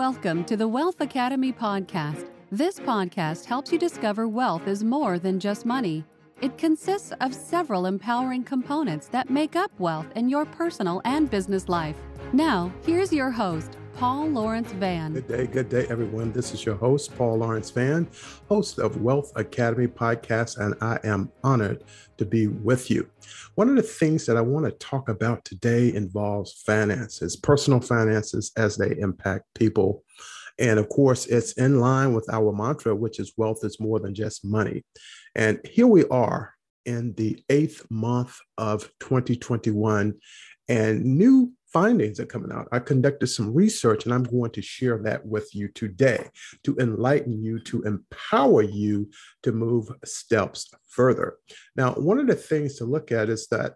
Welcome to the Wealth Academy podcast. This podcast helps you discover wealth is more than just money. It consists of several empowering components that make up wealth in your personal and business life. Now, here's your host, Paul Lawrence Vann. Good day, good day, everyone. This is your host, Paul Lawrence Vann, host of Wealth Academy podcast, and I am honored to be with you. One of the things that I want to talk about today involves finances, personal finances as they impact people. And of course, it's in line with our mantra, which is wealth is more than just money. And here we are in the eighth month of 2021, and new findings are coming out. I conducted some research and I'm going to share that with you today to enlighten you, to empower you to move steps further. Now, one of the things to look at is that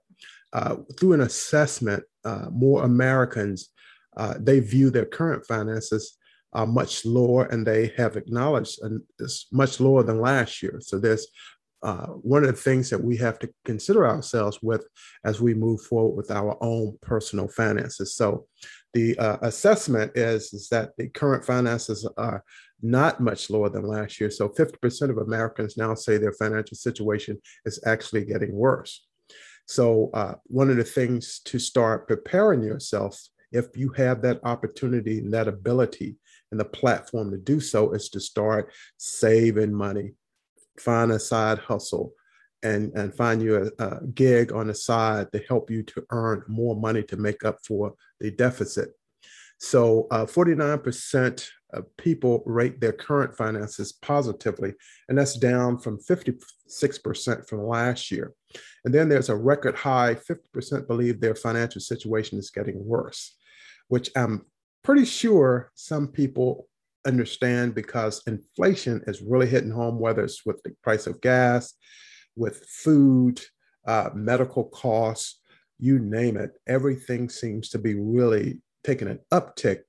uh, through an assessment, uh, more Americans uh, they view their current finances uh, much lower, and they have acknowledged and it's much lower than last year. So there's uh, one of the things that we have to consider ourselves with as we move forward with our own personal finances. So, the uh, assessment is, is that the current finances are not much lower than last year. So, 50% of Americans now say their financial situation is actually getting worse. So, uh, one of the things to start preparing yourself, if you have that opportunity and that ability and the platform to do so, is to start saving money find a side hustle and, and find you a, a gig on the side to help you to earn more money to make up for the deficit. So, uh, 49% of people rate their current finances positively, and that's down from 56% from last year. And then there's a record high 50% believe their financial situation is getting worse, which I'm pretty sure some people understand because inflation is really hitting home, whether it's with the price of gas, with food, uh, medical costs, you name it. Everything seems to be really taking an uptick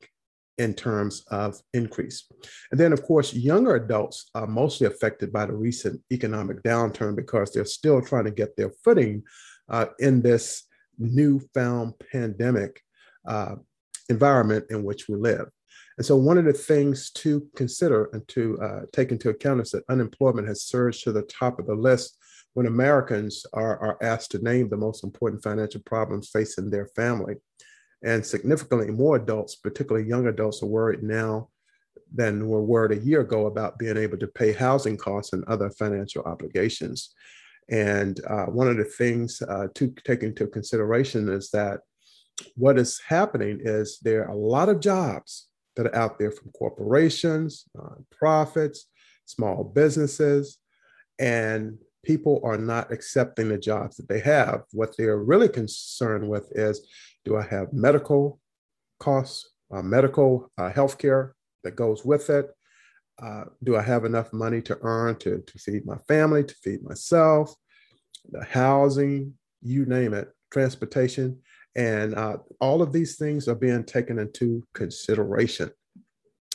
in terms of increase. And then, of course, younger adults are mostly affected by the recent economic downturn because they're still trying to get their footing uh, in this newfound pandemic uh, environment in which we live. And so, one of the things to consider and to uh, take into account is that unemployment has surged to the top of the list when Americans are, are asked to name the most important financial problems facing their family. And significantly more adults, particularly young adults, are worried now than were worried a year ago about being able to pay housing costs and other financial obligations. And uh, one of the things uh, to take into consideration is that what is happening is there are a lot of jobs that are out there from corporations, profits, small businesses, and people are not accepting the jobs that they have. What they're really concerned with is do I have medical costs, uh, medical uh, health care that goes with it? Uh, do I have enough money to earn to, to feed my family, to feed myself? The housing, you name it, transportation. And uh, all of these things are being taken into consideration.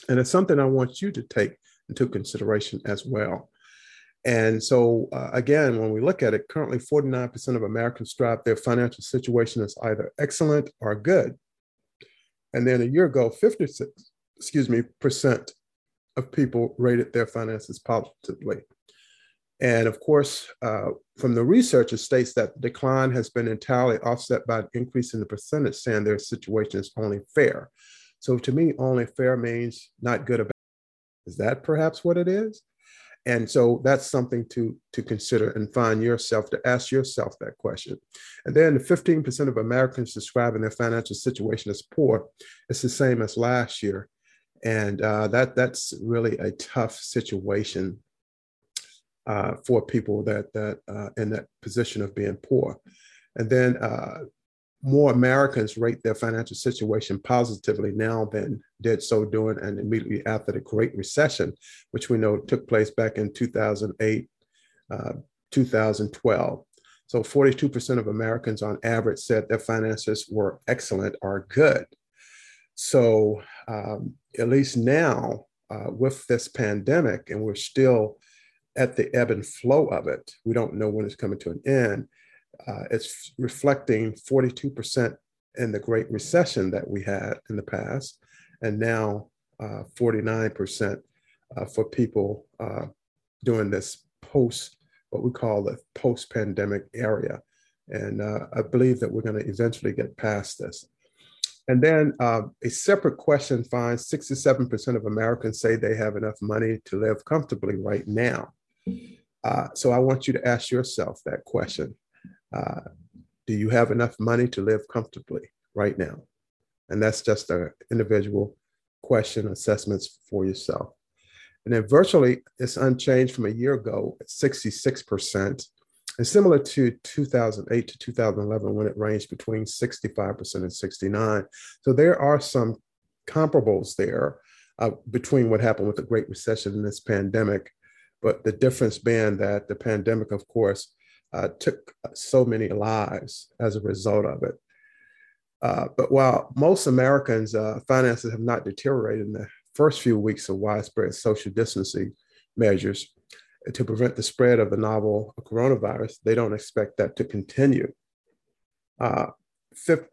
And it's something I want you to take into consideration as well. And so, uh, again, when we look at it, currently 49% of Americans strive their financial situation is either excellent or good. And then a year ago, 56, excuse me, percent of people rated their finances positively. And of course, uh, from the research, it states that the decline has been entirely offset by an increase in the percentage saying their situation is only fair. So to me, only fair means not good about. Is that perhaps what it is? And so that's something to, to consider and find yourself to ask yourself that question. And then the 15% of Americans describing their financial situation as poor. It's the same as last year. And uh, that that's really a tough situation uh, for people that that uh, in that position of being poor. And then uh, more Americans rate their financial situation positively now than did so during and immediately after the Great Recession, which we know took place back in 2008, uh, 2012. So 42% of Americans on average said their finances were excellent or good. So um, at least now, uh, with this pandemic, and we're still at the ebb and flow of it. We don't know when it's coming to an end. Uh, it's reflecting 42% in the Great Recession that we had in the past, and now uh, 49% uh, for people uh, during this post, what we call the post pandemic area. And uh, I believe that we're going to eventually get past this. And then uh, a separate question finds 67% of Americans say they have enough money to live comfortably right now. Uh, so I want you to ask yourself that question uh, Do you have enough money to live comfortably right now? And that's just an individual question assessments for yourself. And then virtually it's unchanged from a year ago at 66%. And similar to 2008 to 2011, when it ranged between 65% and 69. So there are some comparables there uh, between what happened with the Great Recession and this pandemic. But the difference being that the pandemic, of course, uh, took so many lives as a result of it. Uh, but while most Americans' uh, finances have not deteriorated in the first few weeks of widespread social distancing measures to prevent the spread of the novel coronavirus, they don't expect that to continue. Uh,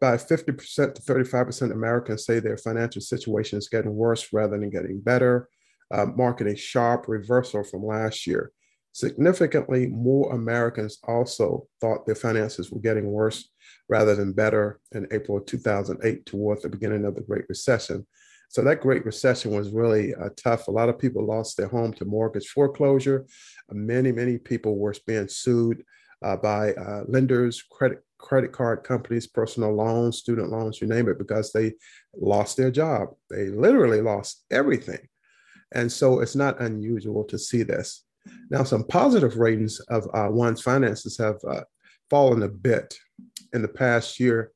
by 50% to 35% Americans say their financial situation is getting worse rather than getting better, uh, marking a sharp reversal from last year. Significantly, more Americans also thought their finances were getting worse rather than better in April of 2008 towards the beginning of the Great Recession. So that Great Recession was really uh, tough. A lot of people lost their home to mortgage foreclosure. many, many people were being sued uh, by uh, lenders, credit credit card companies, personal loans, student loans, you name it, because they lost their job. They literally lost everything. And so it's not unusual to see this. Now, some positive ratings of uh, one's finances have uh, fallen a bit in the past year,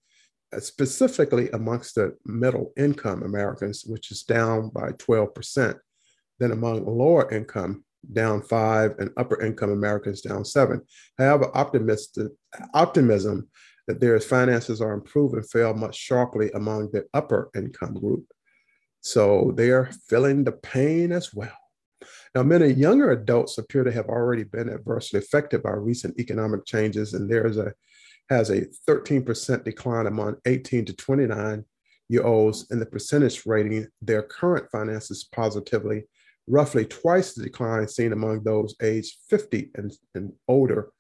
uh, specifically amongst the middle income Americans, which is down by 12%. Then among lower income, down five, and upper income Americans down seven. However, optimism that their finances are improving fell much sharply among the upper income group. So they are feeling the pain as well. Now, many younger adults appear to have already been adversely affected by recent economic changes, and there's a has a 13% decline among 18 to 29 year olds in the percentage rating their current finances positively, roughly twice the decline seen among those aged 50 and, and older.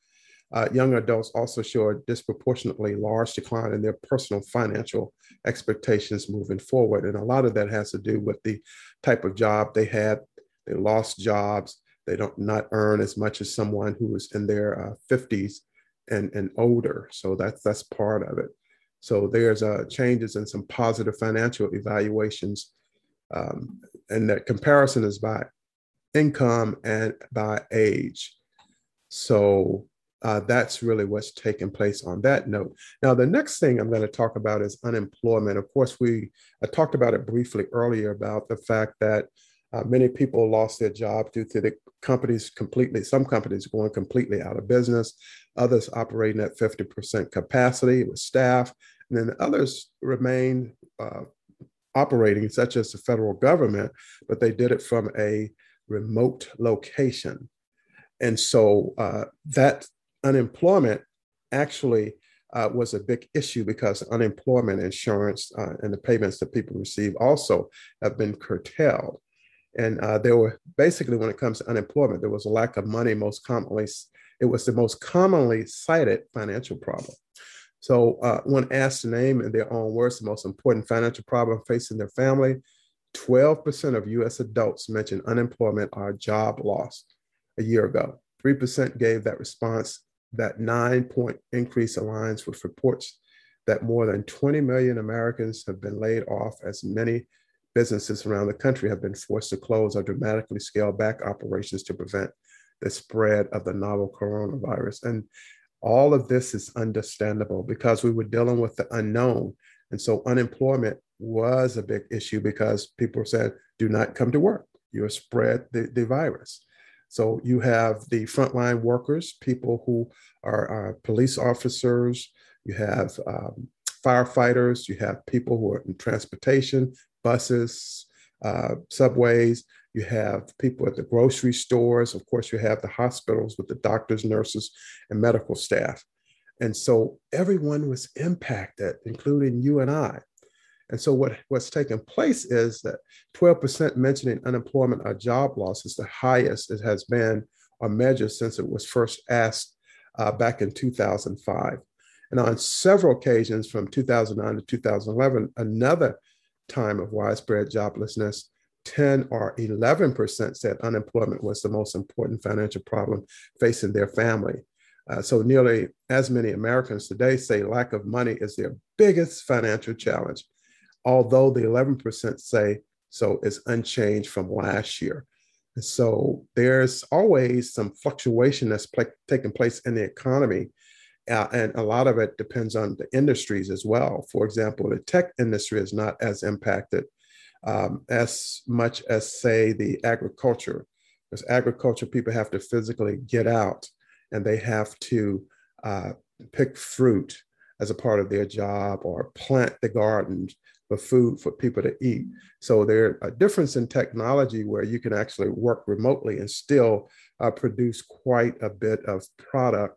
Uh, young adults also show a disproportionately large decline in their personal financial expectations moving forward. And a lot of that has to do with the type of job they had. They lost jobs. They don't not earn as much as someone who was in their uh, 50s and, and older. So that's that's part of it. So there's uh, changes in some positive financial evaluations, um, and that comparison is by income and by age. So uh, that's really what's taking place on that note. Now, the next thing I'm going to talk about is unemployment. Of course, we I talked about it briefly earlier about the fact that uh, many people lost their job due to the companies completely, some companies going completely out of business, others operating at 50% capacity with staff, and then others remain uh, operating, such as the federal government, but they did it from a remote location. And so uh, that unemployment actually uh, was a big issue because unemployment insurance uh, and the payments that people receive also have been curtailed. And uh, there were basically, when it comes to unemployment, there was a lack of money. Most commonly, it was the most commonly cited financial problem. So, uh, when asked to name in their own words the most important financial problem facing their family, 12% of US adults mentioned unemployment or job loss a year ago. 3% gave that response. That nine point increase aligns with reports that more than 20 million Americans have been laid off, as many businesses around the country have been forced to close or dramatically scale back operations to prevent the spread of the novel coronavirus. And all of this is understandable because we were dealing with the unknown. And so unemployment was a big issue because people said, do not come to work. You'll spread the, the virus. So you have the frontline workers, people who are uh, police officers, you have um, firefighters, you have people who are in transportation, buses, uh, subways. You have people at the grocery stores. Of course, you have the hospitals with the doctors, nurses, and medical staff. And so everyone was impacted, including you and I. And so what, what's taken place is that 12% mentioning unemployment or job loss is the highest it has been or measured since it was first asked uh, back in 2005. And on several occasions from 2009 to 2011, another time of widespread joblessness, 10 or 11% said unemployment was the most important financial problem facing their family. Uh, so, nearly as many Americans today say lack of money is their biggest financial challenge, although the 11% say so is unchanged from last year. And so, there's always some fluctuation that's pl- taking place in the economy. Uh, and a lot of it depends on the industries as well. For example, the tech industry is not as impacted um, as much as, say, the agriculture, because agriculture people have to physically get out and they have to uh, pick fruit as a part of their job or plant the gardens for food for people to eat. So there's a difference in technology where you can actually work remotely and still uh, produce quite a bit of product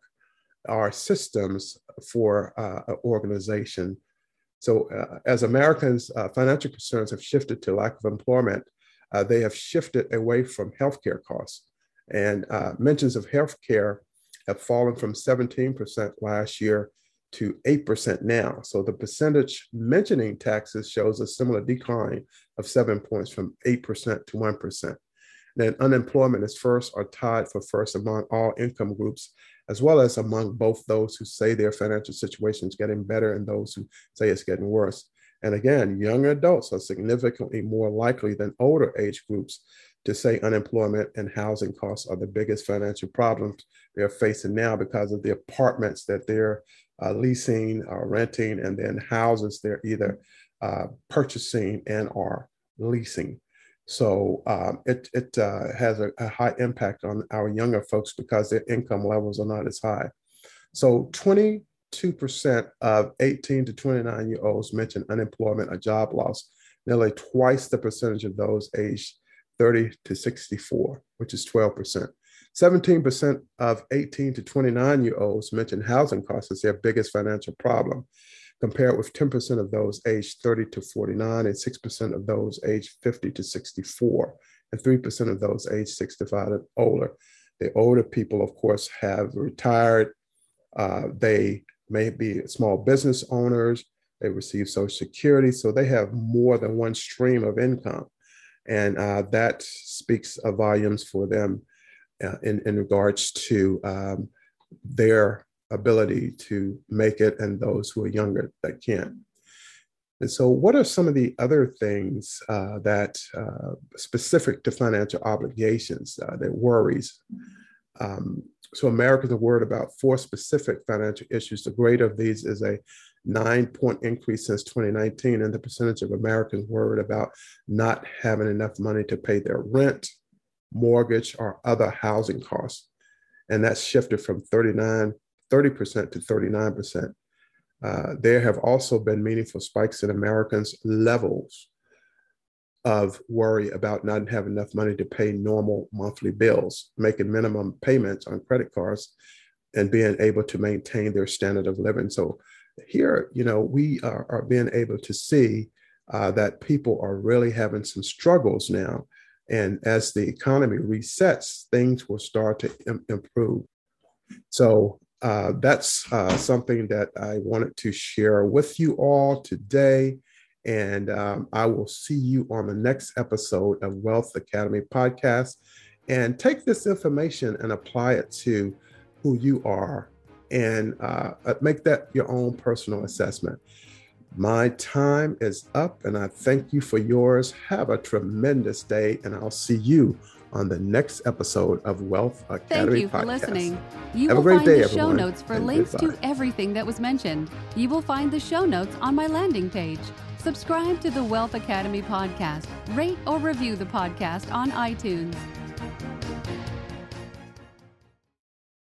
or systems for uh, an organization. So uh, as Americans, uh, financial concerns have shifted to lack of employment. Uh, they have shifted away from healthcare costs. And uh, mentions of healthcare have fallen from 17% last year to 8% now. So the percentage mentioning taxes shows a similar decline of seven points from 8% to 1%. Then unemployment is first or tied for first among all income groups, as well as among both those who say their financial situation is getting better and those who say it's getting worse. And again, young adults are significantly more likely than older age groups to say unemployment and housing costs are the biggest financial problems they're facing now because of the apartments that they're uh, leasing or renting, and then houses they're either uh, purchasing and are leasing. So um, it, it uh, has a, a, high impact on our younger folks because their income levels are not as high. So 22% of 18 to 29 year olds mentioned unemployment or job loss, nearly twice the percentage of those aged 30 to 64, which is 12%. 17% of 18 to 29 year olds mentioned housing costs as their biggest financial problem, compared with 10% of those aged 30 to 49 and 6% of those aged 50 to 64, and 3% of those aged 65 and older. The older people, of course, have retired. Uh, they may be small business owners. They receive Social Security, so they have more than one stream of income. And uh, that speaks volumes for them uh, in, in regards to um, their ability to make it and those who are younger that can't. And so, what are some of the other things uh, that uh, specific to financial obligations uh, that worries? Um, so, Americans are worried about four specific financial issues. The greater of these is a nine point increase since 2019, and the percentage of Americans worried about not having enough money to pay their rent, mortgage, or other housing costs. And that's shifted from 39, 30% to 39%. Uh, there have also been meaningful spikes in Americans' levels of worry about not having enough money to pay normal monthly bills, making minimum payments on credit cards, and being able to maintain their standard of living. So here, you know, we are, are being able to see uh, that people are really having some struggles now. And as the economy resets, things will start to Im- improve. So uh, that's uh, something that I wanted to share with you all today. And um, I will see you on the next episode of Wealth Academy podcast. And take this information and apply it to who you are and uh, uh, make that your own personal assessment. My time is up, and I thank you for yours. Have a tremendous day, and I'll see you on the next episode of Wealth Academy Thank you for Podcast. listening. You Have will find day, the show everyone, notes for links goodbye. to everything that was mentioned. You will find the show notes on my landing page. Subscribe to the Wealth Academy podcast. Rate or review the podcast on iTunes.